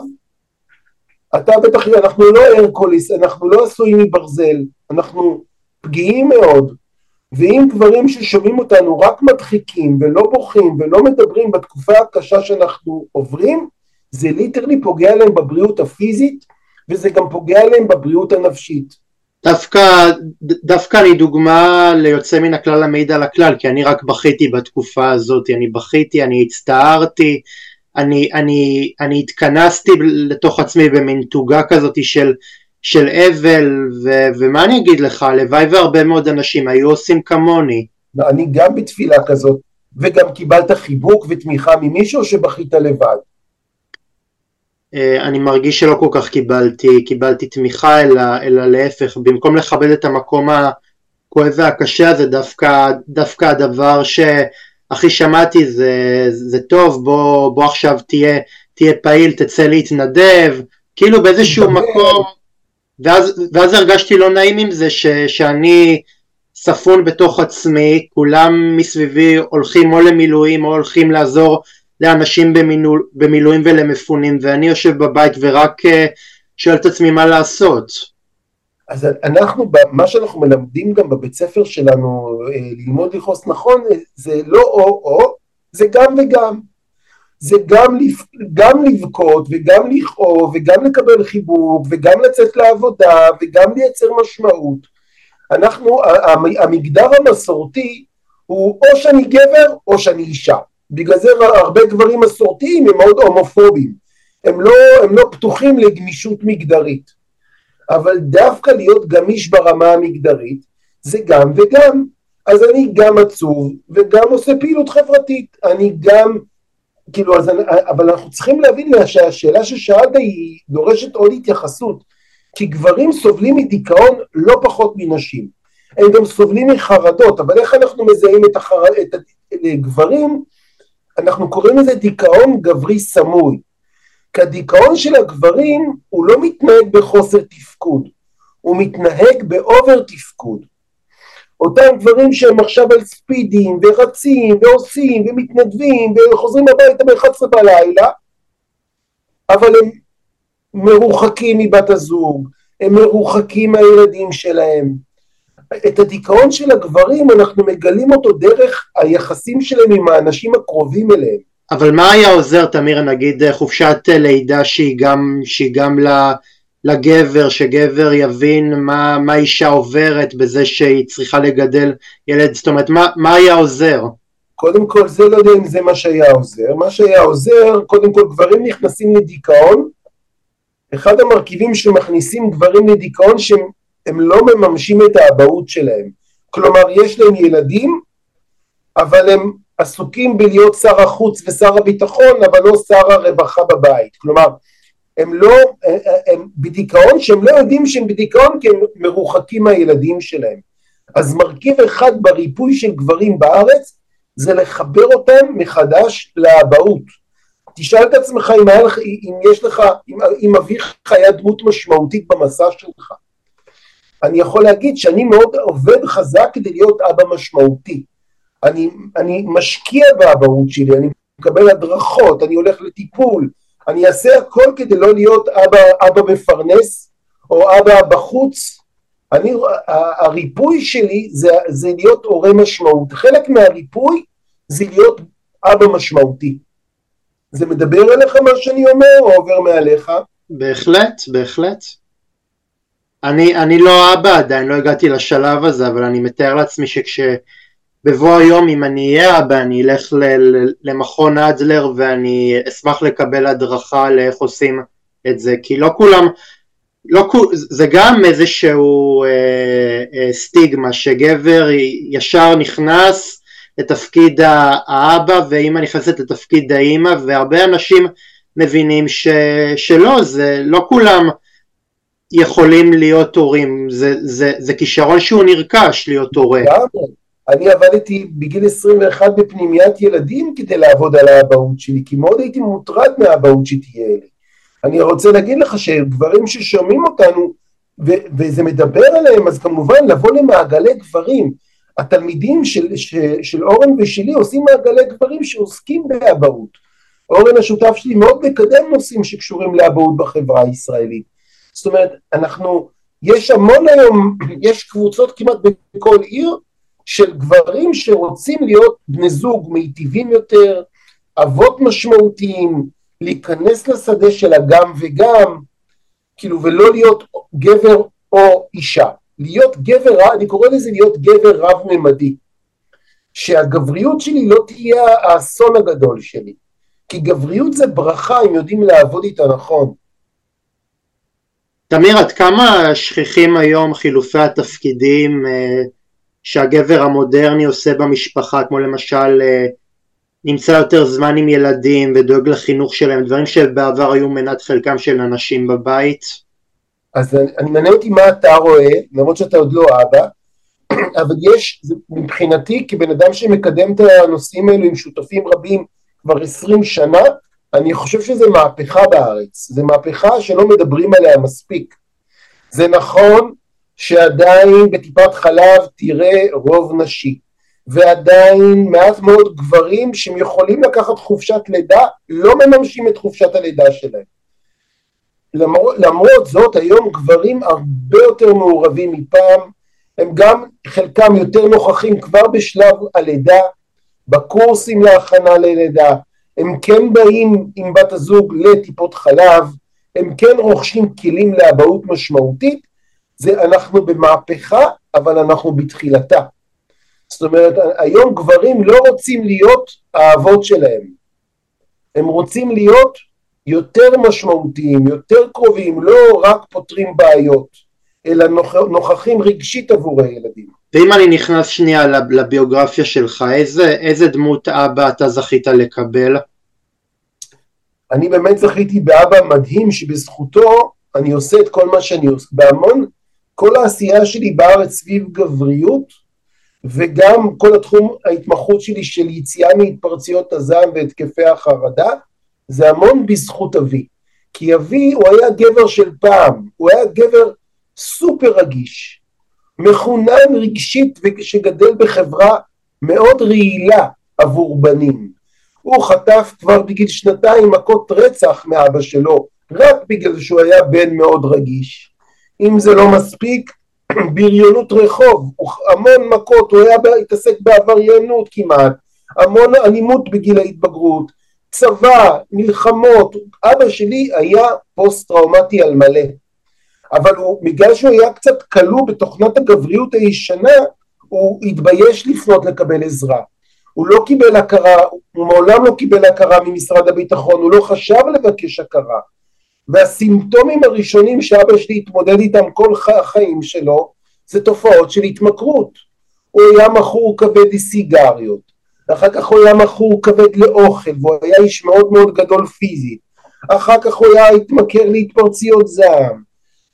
אתה בטח, אנחנו לא הרקוליס, אנחנו לא עשויים מברזל, אנחנו פגיעים מאוד, ואם גברים ששומעים אותנו רק מדחיקים ולא בוכים ולא מדברים בתקופה הקשה שאנחנו עוברים, זה ליטרלי פוגע להם בבריאות הפיזית וזה גם פוגע להם בבריאות הנפשית. דווקא, דווקא אני דוגמה ליוצא מן הכלל המעיד על הכלל, כי אני רק בכיתי בתקופה הזאת, אני בכיתי, אני הצטערתי, אני, אני, אני התכנסתי לתוך עצמי במין תוגה כזאת של, של אבל, ו, ומה אני אגיד לך, הלוואי והרבה מאוד אנשים היו עושים כמוני. אני גם בתפילה כזאת, וגם קיבלת חיבוק ותמיכה ממישהו שבכית לבד. אה, אני מרגיש שלא כל כך קיבלתי, קיבלתי תמיכה, אלא, אלא להפך, במקום לכבד את המקום הכואב והקשה הזה, דווקא, דווקא הדבר שהכי שמעתי זה, זה טוב, בוא, בוא עכשיו תהיה, תהיה פעיל, תצא להתנדב, כאילו באיזשהו מקום, ואז, ואז הרגשתי לא נעים עם זה, ש, שאני ספון בתוך עצמי, כולם מסביבי הולכים או למילואים או הולכים לעזור לאנשים במילוא, במילואים ולמפונים ואני יושב בבית ורק אה, שואל את עצמי מה לעשות. אז אנחנו, מה שאנחנו מלמדים גם בבית ספר שלנו, אה, ללמוד לכעוס נכון, זה לא או-או, זה גם וגם. זה גם, גם לבכות וגם לכאוב וגם לקבל חיבוק וגם לצאת לעבודה וגם לייצר משמעות. אנחנו, המגדר המסורתי הוא או שאני גבר או שאני אישה. בגלל זה הרבה גברים מסורתיים הם מאוד הומופובים. הם לא, הם לא פתוחים לגמישות מגדרית. אבל דווקא להיות גמיש ברמה המגדרית זה גם וגם. אז אני גם עצוב וגם עושה פעילות חברתית. אני גם, כאילו, אז, אבל אנחנו צריכים להבין שהשאלה ששאלת היא דורשת עוד התייחסות. כי גברים סובלים מדיכאון לא פחות מנשים. הם גם סובלים מחרדות, אבל איך אנחנו מזהים את, החר... את הגברים? אנחנו קוראים לזה דיכאון גברי סמוי. כי הדיכאון של הגברים הוא לא מתנהג בחוסר תפקוד, הוא מתנהג באובר תפקוד. אותם גברים שהם עכשיו על ספידים ורצים ועושים ומתנדבים וחוזרים הביתה ב-11 בלילה, אבל הם מרוחקים מבת הזוג, הם מרוחקים מהילדים שלהם. את הדיכאון של הגברים אנחנו מגלים אותו דרך היחסים שלהם עם האנשים הקרובים אליהם. אבל מה היה עוזר, תמיר, נגיד חופשת לידה שהיא גם, שהיא גם לגבר, שגבר יבין מה, מה אישה עוברת בזה שהיא צריכה לגדל ילד, זאת אומרת, מה, מה היה עוזר? קודם כל, זה לא יודע אם זה מה שהיה עוזר. מה שהיה עוזר, קודם כל, גברים נכנסים לדיכאון, אחד המרכיבים שמכניסים גברים לדיכאון שהם לא מממשים את האבהות שלהם. כלומר, יש להם ילדים, אבל הם עסוקים בלהיות שר החוץ ושר הביטחון, אבל לא שר הרווחה בבית. כלומר, הם לא, הם בדיכאון שהם לא יודעים שהם בדיכאון כי הם מרוחקים מהילדים שלהם. אז מרכיב אחד בריפוי של גברים בארץ זה לחבר אותם מחדש לאבהות. תשאל את עצמך אם, לך, אם יש לך, אם, אם אביך היה דמות משמעותית במסע שלך. אני יכול להגיד שאני מאוד עובד חזק כדי להיות אבא משמעותי. אני, אני משקיע באבהות שלי, אני מקבל הדרכות, אני הולך לטיפול, אני אעשה הכל כדי לא להיות אבא, אבא מפרנס או אבא בחוץ. אני, הריפוי שלי זה, זה להיות הורה משמעות. חלק מהריפוי זה להיות אבא משמעותי. זה מדבר אליך מה שאני אומר או עובר מעליך? בהחלט, בהחלט. אני, אני לא אבא עדיין, לא הגעתי לשלב הזה, אבל אני מתאר לעצמי שכשבבוא היום אם אני אהיה אבא אני אלך ל, ל, למכון אדלר ואני אשמח לקבל הדרכה לאיך עושים את זה, כי לא כולם, לא, זה גם איזשהו אה, אה, סטיגמה שגבר ישר נכנס לתפקיד האבא ואימא נכנסת לתפקיד האימא והרבה אנשים מבינים ש, שלא, זה לא כולם יכולים להיות הורים, זה, זה, זה כישרון שהוא נרכש להיות הורה. אני עבדתי בגיל 21 בפנימיית ילדים כדי לעבוד על האבהות שלי, כי מאוד הייתי מוטרד מהאבהות שתהיה לי. אני רוצה להגיד לך שגברים ששומעים אותנו ו- וזה מדבר עליהם, אז כמובן לבוא למעגלי גברים, התלמידים של, של, של אורן ושלי עושים מעגלי גברים שעוסקים באבהות. אורן השותף שלי מאוד מקדם נושאים שקשורים לאבהות בחברה הישראלית. זאת אומרת, אנחנו, יש המון היום, יש קבוצות כמעט בכל עיר של גברים שרוצים להיות בני זוג מיטיבים יותר, אבות משמעותיים, להיכנס לשדה של הגם וגם, כאילו, ולא להיות גבר או אישה. להיות גבר, אני קורא לזה להיות גבר רב-ממדי. שהגבריות שלי לא תהיה האסון הגדול שלי. כי גבריות זה ברכה אם יודעים לעבוד איתה נכון. תמיר, עד כמה שכיחים היום חילופי התפקידים אה, שהגבר המודרני עושה במשפחה, כמו למשל אה, נמצא יותר זמן עם ילדים ודואג לחינוך שלהם, דברים שבעבר היו מנת חלקם של אנשים בבית? אז אני, מעניין אותי מה אתה רואה, למרות שאתה עוד לא אבא, אבל יש, מבחינתי כבן אדם שמקדם את הנושאים האלו עם שותפים רבים כבר עשרים שנה, אני חושב שזה מהפכה בארץ, זה מהפכה שלא מדברים עליה מספיק. זה נכון שעדיין בטיפת חלב תראה רוב נשי, ועדיין מעט מאוד גברים שהם יכולים לקחת חופשת לידה לא מממשים את חופשת הלידה שלהם. למרות, למרות זאת היום גברים הרבה יותר מעורבים מפעם, הם גם חלקם יותר נוכחים כבר בשלב הלידה, בקורסים להכנה ללידה, הם כן באים עם בת הזוג לטיפות חלב, הם כן רוכשים כלים לאבהות משמעותית, זה אנחנו במהפכה, אבל אנחנו בתחילתה. זאת אומרת, היום גברים לא רוצים להיות האבות שלהם. הם רוצים להיות יותר משמעותיים, יותר קרובים, לא רק פותרים בעיות, אלא נוכחים רגשית עבור הילדים. ואם אני נכנס שנייה לביוגרפיה שלך, איזה, איזה דמות אבא אתה זכית לקבל? אני באמת זכיתי באבא מדהים שבזכותו אני עושה את כל מה שאני עושה, בהמון, כל העשייה שלי בארץ סביב גבריות וגם כל התחום ההתמחות שלי של יציאה מהתפרצויות הזעם והתקפי החרדה זה המון בזכות אבי. כי אבי הוא היה גבר של פעם, הוא היה גבר סופר רגיש, מחונן רגשית שגדל בחברה מאוד רעילה עבור בנים. הוא חטף כבר בגיל שנתיים מכות רצח מאבא שלו, רק בגלל שהוא היה בן מאוד רגיש. אם זה לא מספיק, בריונות רחוב, המון מכות, הוא היה התעסק בעבריינות כמעט, המון אלימות בגיל ההתבגרות, צבא, מלחמות, אבא שלי היה פוסט טראומטי על מלא. אבל הוא, בגלל שהוא היה קצת כלוא בתוכנת הגבריות הישנה, הוא התבייש לפנות לקבל עזרה. הוא לא קיבל הכרה, הוא מעולם לא קיבל הכרה ממשרד הביטחון, הוא לא חשב לבקש הכרה. והסימפטומים הראשונים שאבא שלי התמודד איתם כל החיים שלו, זה תופעות של התמכרות. הוא היה מכור כבד לסיגריות, אחר כך הוא היה מכור כבד לאוכל, והוא היה איש מאוד מאוד גדול פיזית, אחר כך הוא היה התמכר להתפרציות זעם,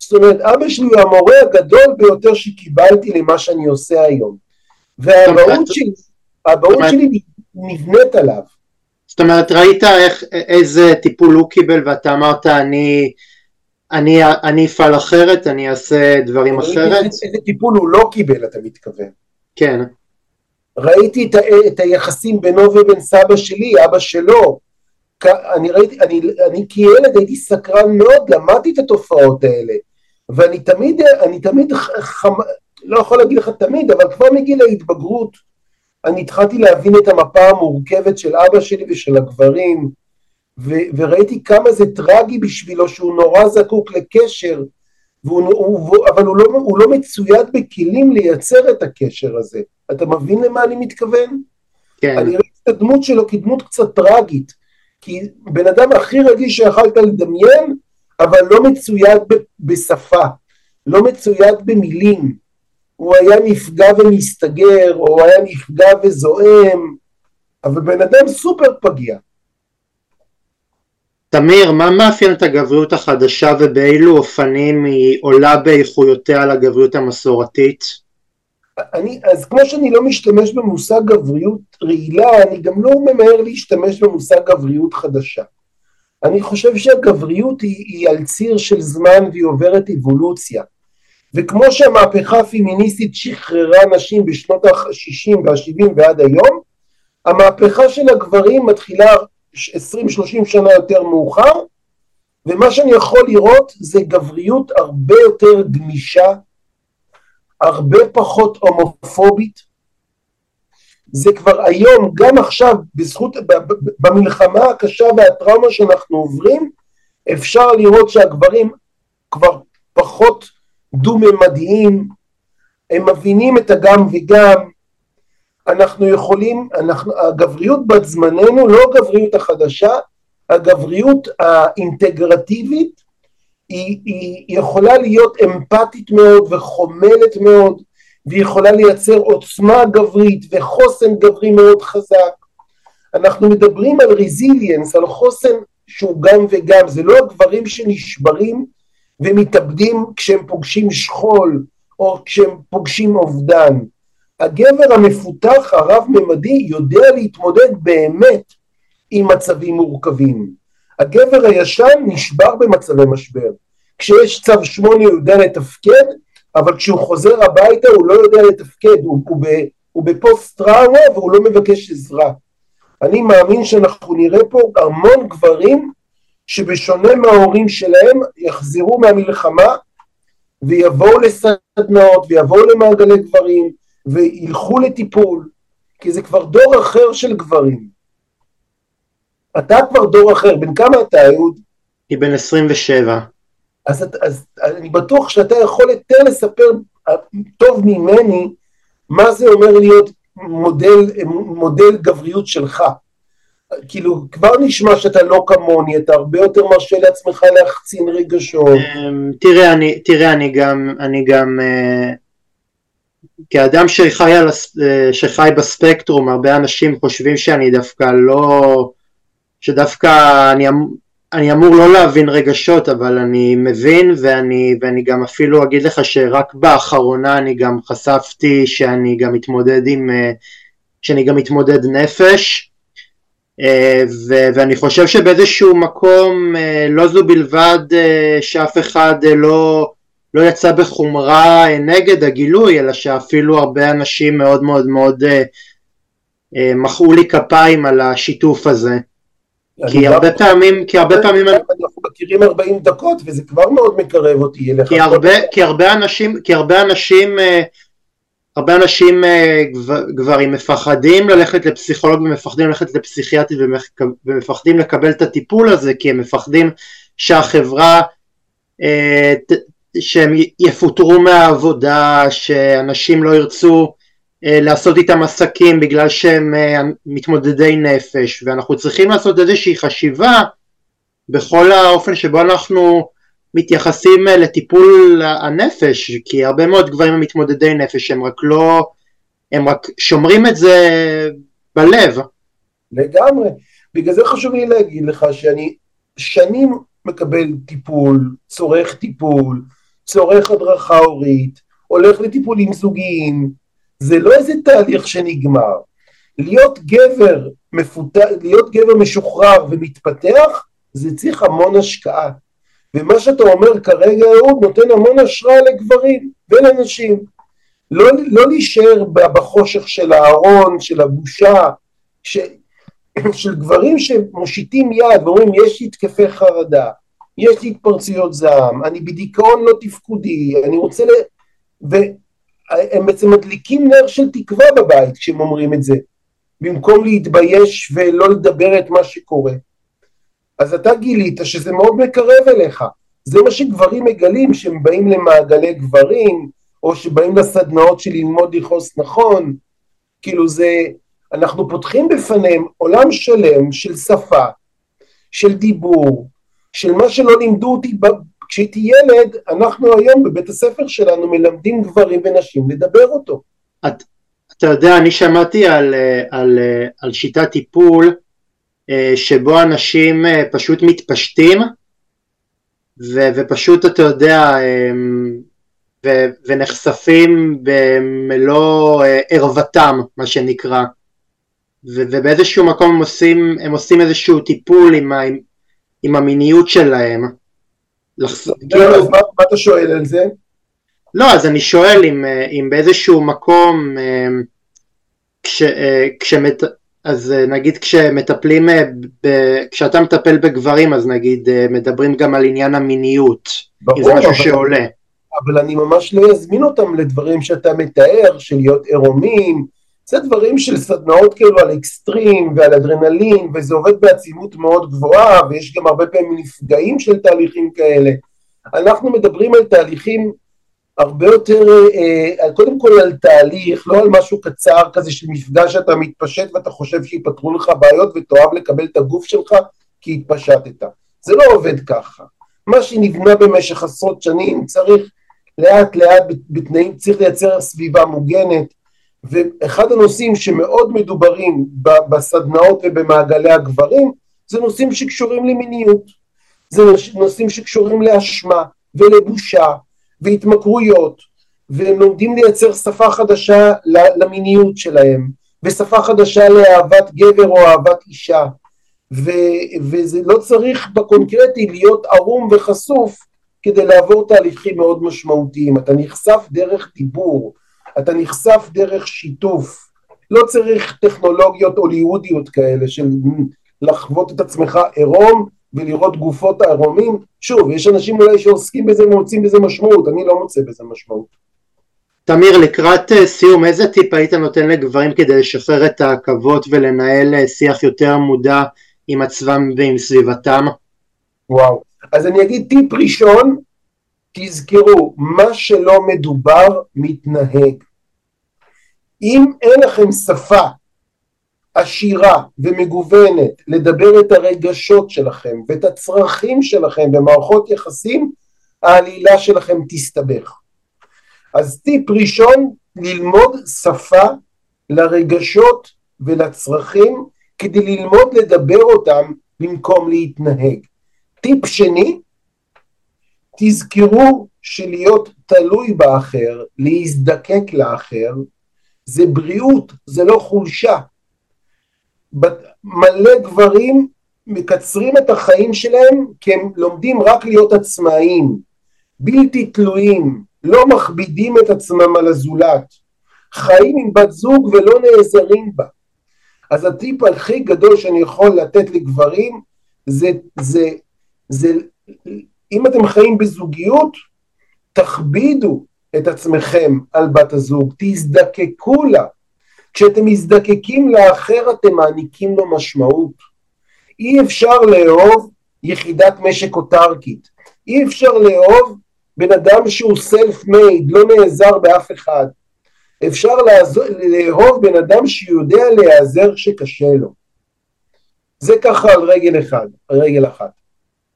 זאת אומרת, אבא שלי הוא המורה הגדול ביותר שקיבלתי למה שאני עושה היום. והאבהות שלי, האבהות שלי נבנית עליו. זאת אומרת, ראית איך, איזה טיפול הוא קיבל ואתה אמרת, אני, אני, אני אפעל אחרת, אני אעשה דברים אחרת? איזה טיפול הוא לא קיבל, אתה מתכוון. כן. ראיתי את, את היחסים בינו ובין סבא שלי, אבא שלו. אני ראיתי, אני, אני כילד הייתי סקרן מאוד, למדתי את התופעות האלה. ואני תמיד, אני תמיד, חמ... לא יכול להגיד לך תמיד, אבל כבר מגיל ההתבגרות אני התחלתי להבין את המפה המורכבת של אבא שלי ושל הגברים, ו- וראיתי כמה זה טרגי בשבילו שהוא נורא זקוק לקשר, והוא, הוא, אבל הוא לא, הוא לא מצויד בכלים לייצר את הקשר הזה. אתה מבין למה אני מתכוון? כן. אני ראיתי את הדמות שלו כדמות קצת טרגית, כי בן אדם הכי רגיש שיכולת לדמיין, אבל לא מצויד בשפה, לא מצויד במילים. הוא היה נפגע ומסתגר, או הוא היה נפגע וזועם, אבל בן אדם סופר פגיע. תמיר, מה מאפיין את הגבריות החדשה ובאילו אופנים היא עולה באיכויותיה לגבריות המסורתית? אני, אז כמו שאני לא משתמש במושג גבריות רעילה, אני גם לא ממהר להשתמש במושג גבריות חדשה. אני חושב שהגבריות היא, היא על ציר של זמן והיא עוברת אבולוציה. וכמו שהמהפכה הפמיניסטית שחררה נשים בשנות ה-60 וה-70 ועד היום, המהפכה של הגברים מתחילה 20-30 שנה יותר מאוחר, ומה שאני יכול לראות זה גבריות הרבה יותר גמישה, הרבה פחות הומופובית, זה כבר היום, גם עכשיו, בזכות, במלחמה הקשה והטראומה שאנחנו עוברים, אפשר לראות שהגברים כבר פחות דו-ממדיים, הם מבינים את הגם וגם, אנחנו יכולים, אנחנו, הגבריות בת זמננו, לא הגבריות החדשה, הגבריות האינטגרטיבית, היא, היא יכולה להיות אמפתית מאוד וחומלת מאוד, והיא יכולה לייצר עוצמה גברית וחוסן גברי מאוד חזק. אנחנו מדברים על רזיליאנס, על חוסן שהוא גם וגם, זה לא הגברים שנשברים ומתאבדים כשהם פוגשים שכול או כשהם פוגשים אובדן. הגבר המפותח הרב-ממדי יודע להתמודד באמת עם מצבים מורכבים. הגבר הישן נשבר במצבי משבר. כשיש צו שמונה הוא יודע לתפקד, אבל כשהוא חוזר הביתה הוא לא יודע לתפקד, הוא, הוא, ב, הוא בפוסט טראומה והוא לא מבקש עזרה. אני מאמין שאנחנו נראה פה המון גברים שבשונה מההורים שלהם יחזרו מהמלחמה ויבואו לסדנאות ויבואו למעגלי גברים וילכו לטיפול, כי זה כבר דור אחר של גברים. אתה כבר דור אחר, בן כמה אתה, אהוד? היא בן 27. אז, אז אני בטוח שאתה יכול יותר לספר אה, טוב ממני מה זה אומר להיות מודל, מודל גבריות שלך. כאילו, כבר נשמע שאתה לא כמוני, אתה הרבה יותר מרשה לעצמך להחצין רגשות. אמ, תראה, אני, תראה, אני גם, אני גם, uh, כאדם שחי, על, uh, שחי בספקטרום, הרבה אנשים חושבים שאני דווקא לא, שדווקא אני, אמ, אני אמור לא להבין רגשות, אבל אני מבין, ואני, ואני גם אפילו אגיד לך שרק באחרונה אני גם חשפתי שאני גם מתמודד עם, uh, שאני גם מתמודד נפש, אה, ואני חושב שבאיזשהו מקום אה, לא זו בלבד אה, שאף אחד לא, לא יצא בחומרה נגד הגילוי, אלא שאפילו הרבה אנשים מאוד מאוד מאוד מחאו לי כפיים על השיתוף הזה. כי הרבה פעמים, כי הרבה פעמים... אנחנו מכירים 40 דקות וזה כבר מאוד מקרב אותי אליך. כי הרבה, אנשים, כי הרבה אנשים הרבה אנשים אה, גברים מפחדים ללכת לפסיכולוג ומפחדים ללכת לפסיכיאטרית ומפחדים לקבל את הטיפול הזה כי הם מפחדים שהחברה אה, שהם יפוטרו מהעבודה, שאנשים לא ירצו אה, לעשות איתם עסקים בגלל שהם מתמודדי נפש ואנחנו צריכים לעשות איזושהי חשיבה בכל האופן שבו אנחנו מתייחסים אה, לטיפול הנפש, כי הרבה מאוד גברים הם מתמודדי נפש, הם רק לא, הם רק שומרים את זה בלב. לגמרי, בגלל זה חשוב לי להגיד לך שאני שנים מקבל טיפול, צורך טיפול, צורך הדרכה הורית, הולך לטיפולים זוגיים, זה לא איזה תהליך שנגמר. להיות גבר מפותח, להיות גבר משוחרר ומתפתח, זה צריך המון השקעה. ומה שאתה אומר כרגע אהוד נותן המון השראה לגברים ולנשים לא, לא להישאר בחושך של הארון, של הבושה, ש, של גברים שמושיטים יד ואומרים יש לי התקפי חרדה, יש לי התפרצויות זעם, אני בדיכאון לא תפקודי, אני רוצה ל... והם בעצם מדליקים נר של תקווה בבית כשהם אומרים את זה, במקום להתבייש ולא לדבר את מה שקורה. אז אתה גילית שזה מאוד מקרב אליך. זה מה שגברים מגלים שהם באים למעגלי גברים, או שבאים לסדנאות של ללמוד לכעוס נכון, כאילו זה, אנחנו פותחים בפניהם עולם שלם של שפה, של דיבור, של מה שלא לימדו אותי כשהייתי ילד, אנחנו היום בבית הספר שלנו מלמדים גברים ונשים לדבר אותו. את, אתה יודע, אני שמעתי על, על, על שיטת טיפול אה, שבו אנשים אה, פשוט מתפשטים ו, ופשוט אתה יודע אה, ו, ונחשפים במלוא ערוותם מה שנקרא ובאיזשהו מקום הם עושים, הם עושים איזשהו טיפול עם, ה, עם, עם המיניות שלהם. כאילו... אז מה, מה אתה שואל על זה? לא, אז אני שואל אם, אם באיזשהו מקום כש, כשמת, אז אה, נגיד כשמטפלים, אה, ב, כשאתה מטפל בגברים אז נגיד אה, מדברים גם על עניין המיניות, ברור, זה משהו אבל, שעולה. אבל אני ממש לא אזמין אותם לדברים שאתה מתאר, של להיות עירומים, זה דברים של סדנאות כאילו על אקסטרים ועל אדרנלין, וזה עובד בעצימות מאוד גבוהה, ויש גם הרבה פעמים נפגעים של תהליכים כאלה. אנחנו מדברים על תהליכים הרבה יותר, אה, קודם כל על תהליך, לא על משהו קצר כזה של מפגש שאתה מתפשט ואתה חושב שיפתרו לך בעיות ותאהב לקבל את הגוף שלך כי התפשטת. זה לא עובד ככה. מה שנבנה במשך עשרות שנים צריך לאט לאט בתנאים, צריך לייצר סביבה מוגנת ואחד הנושאים שמאוד מדוברים בסדנאות ובמעגלי הגברים זה נושאים שקשורים למיניות, זה נושאים שקשורים לאשמה ולבושה והתמכרויות, והם לומדים לייצר שפה חדשה למיניות שלהם, ושפה חדשה לאהבת גבר או אהבת אישה, ו- וזה לא צריך בקונקרטי להיות ערום וחשוף כדי לעבור תהליכים מאוד משמעותיים, אתה נחשף דרך דיבור, אתה נחשף דרך שיתוף, לא צריך טכנולוגיות הוליוודיות כאלה של לחוות את עצמך עירום ולראות גופות הערומים, שוב, יש אנשים אולי שעוסקים בזה ומוצאים בזה משמעות, אני לא מוצא בזה משמעות. תמיר, לקראת אה, סיום, איזה טיפ היית נותן לגברים כדי לשחרר את העכבות ולנהל אה, שיח יותר מודע עם עצמם ועם סביבתם? וואו, אז אני אגיד טיפ ראשון, תזכרו, מה שלא מדובר מתנהג. אם אין לכם שפה עשירה ומגוונת לדבר את הרגשות שלכם ואת הצרכים שלכם במערכות יחסים, העלילה שלכם תסתבך. אז טיפ ראשון, ללמוד שפה לרגשות ולצרכים כדי ללמוד לדבר אותם במקום להתנהג. טיפ שני, תזכרו שלהיות תלוי באחר, להזדקק לאחר, זה בריאות, זה לא חולשה. מלא גברים מקצרים את החיים שלהם כי הם לומדים רק להיות עצמאיים, בלתי תלויים, לא מכבידים את עצמם על הזולת, חיים עם בת זוג ולא נעזרים בה. אז הטיפ הכי גדול שאני יכול לתת לגברים זה, זה, זה אם אתם חיים בזוגיות, תכבידו את עצמכם על בת הזוג, תזדקקו לה. כשאתם מזדקקים לאחר אתם מעניקים לו משמעות. אי אפשר לאהוב יחידת משק אוטרקית, אי אפשר לאהוב בן אדם שהוא סלף מייד, לא נעזר באף אחד. אפשר לעזור, לאהוב בן אדם שיודע להיעזר כשקשה לו. זה ככה על רגל אחד, על רגל אחת.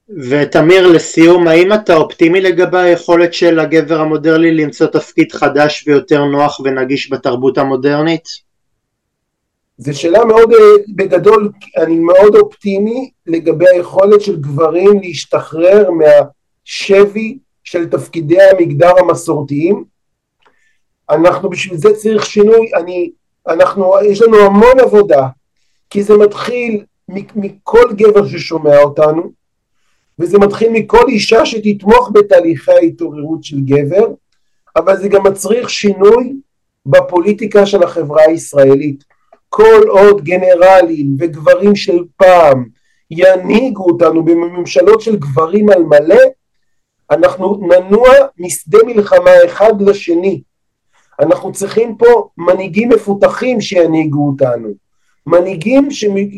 ותמיר לסיום, האם אתה אופטימי לגבי היכולת של הגבר המודרני למצוא תפקיד חדש ויותר נוח ונגיש בתרבות המודרנית? זו שאלה מאוד, אה, בגדול, אני מאוד אופטימי לגבי היכולת של גברים להשתחרר מהשבי של תפקידי המגדר המסורתיים. אנחנו בשביל זה צריך שינוי, אני, אנחנו, יש לנו המון עבודה, כי זה מתחיל מכל גבר ששומע אותנו, וזה מתחיל מכל אישה שתתמוך בתהליכי ההתעוררות של גבר, אבל זה גם מצריך שינוי בפוליטיקה של החברה הישראלית. כל עוד גנרלים וגברים של פעם ינהיגו אותנו בממשלות של גברים על מלא, אנחנו ננוע משדה מלחמה אחד לשני. אנחנו צריכים פה מנהיגים מפותחים שינהיגו אותנו. מנהיגים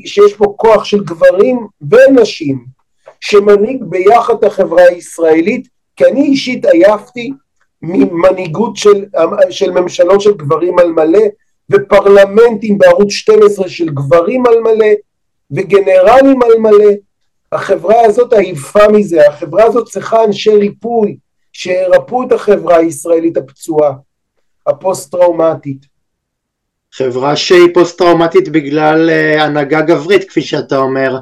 שיש פה כוח של גברים ונשים, שמנהיג ביחד את החברה הישראלית, כי אני אישית עייפתי ממנהיגות של, של ממשלות של גברים על מלא, ופרלמנטים בערוץ 12 של גברים על מלא, וגנרלים על מלא. החברה הזאת עייפה מזה, החברה הזאת צריכה אנשי ריפוי, שירפאו את החברה הישראלית הפצועה, הפוסט-טראומטית. חברה שהיא פוסט-טראומטית בגלל uh, הנהגה גברית, כפי שאתה אומר.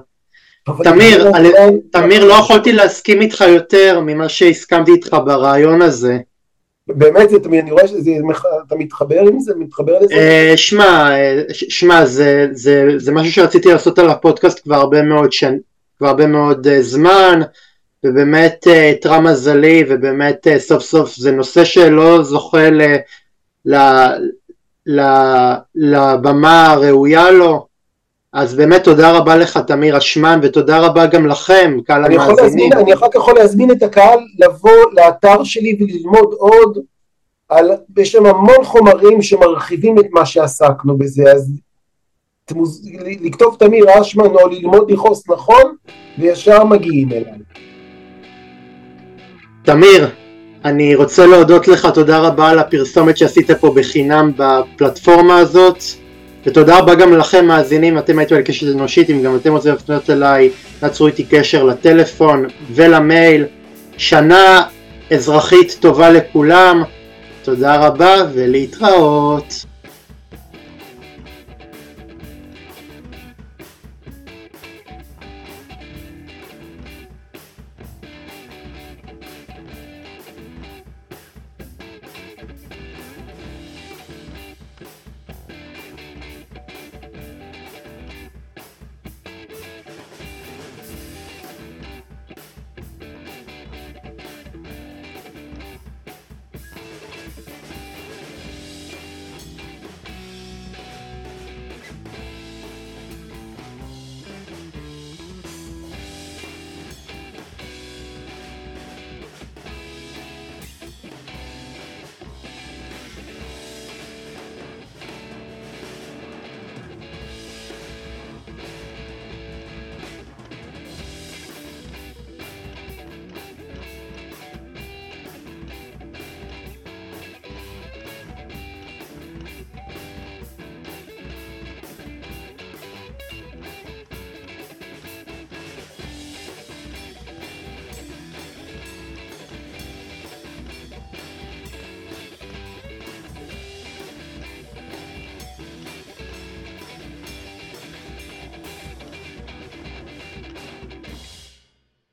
תמיר, אני, תמיר, לא יכולתי להסכים איתך יותר ממה שהסכמתי איתך ברעיון הזה. באמת, זה, אני רואה שאתה מתחבר עם זה? מתחבר לזה? אה, שמע, אה, שמע, זה, זה, זה משהו שרציתי לעשות על הפודקאסט כבר הרבה מאוד, שן, כבר הרבה מאוד uh, זמן, ובאמת איתרע uh, מזלי, ובאמת uh, סוף סוף זה נושא שלא זוכה ל, ל, ל, לבמה הראויה לו. אז באמת תודה רבה לך תמיר אשמן ותודה רבה גם לכם קהל המאזינים. אני אחר כך יכול להזמין את הקהל לבוא לאתר שלי וללמוד עוד, על, יש שם המון חומרים שמרחיבים את מה שעסקנו בזה, אז תמוז, לכתוב תמיר אשמן או ללמוד לכעוס נכון וישר מגיעים אליי. תמיר, אני רוצה להודות לך, תודה רבה על הפרסומת שעשית פה בחינם בפלטפורמה הזאת. ותודה רבה גם לכם מאזינים, אתם הייתם על קשת אנושית, אם גם אתם רוצים לפנות אליי, תעצרו איתי קשר לטלפון ולמייל. שנה אזרחית טובה לכולם, תודה רבה ולהתראות.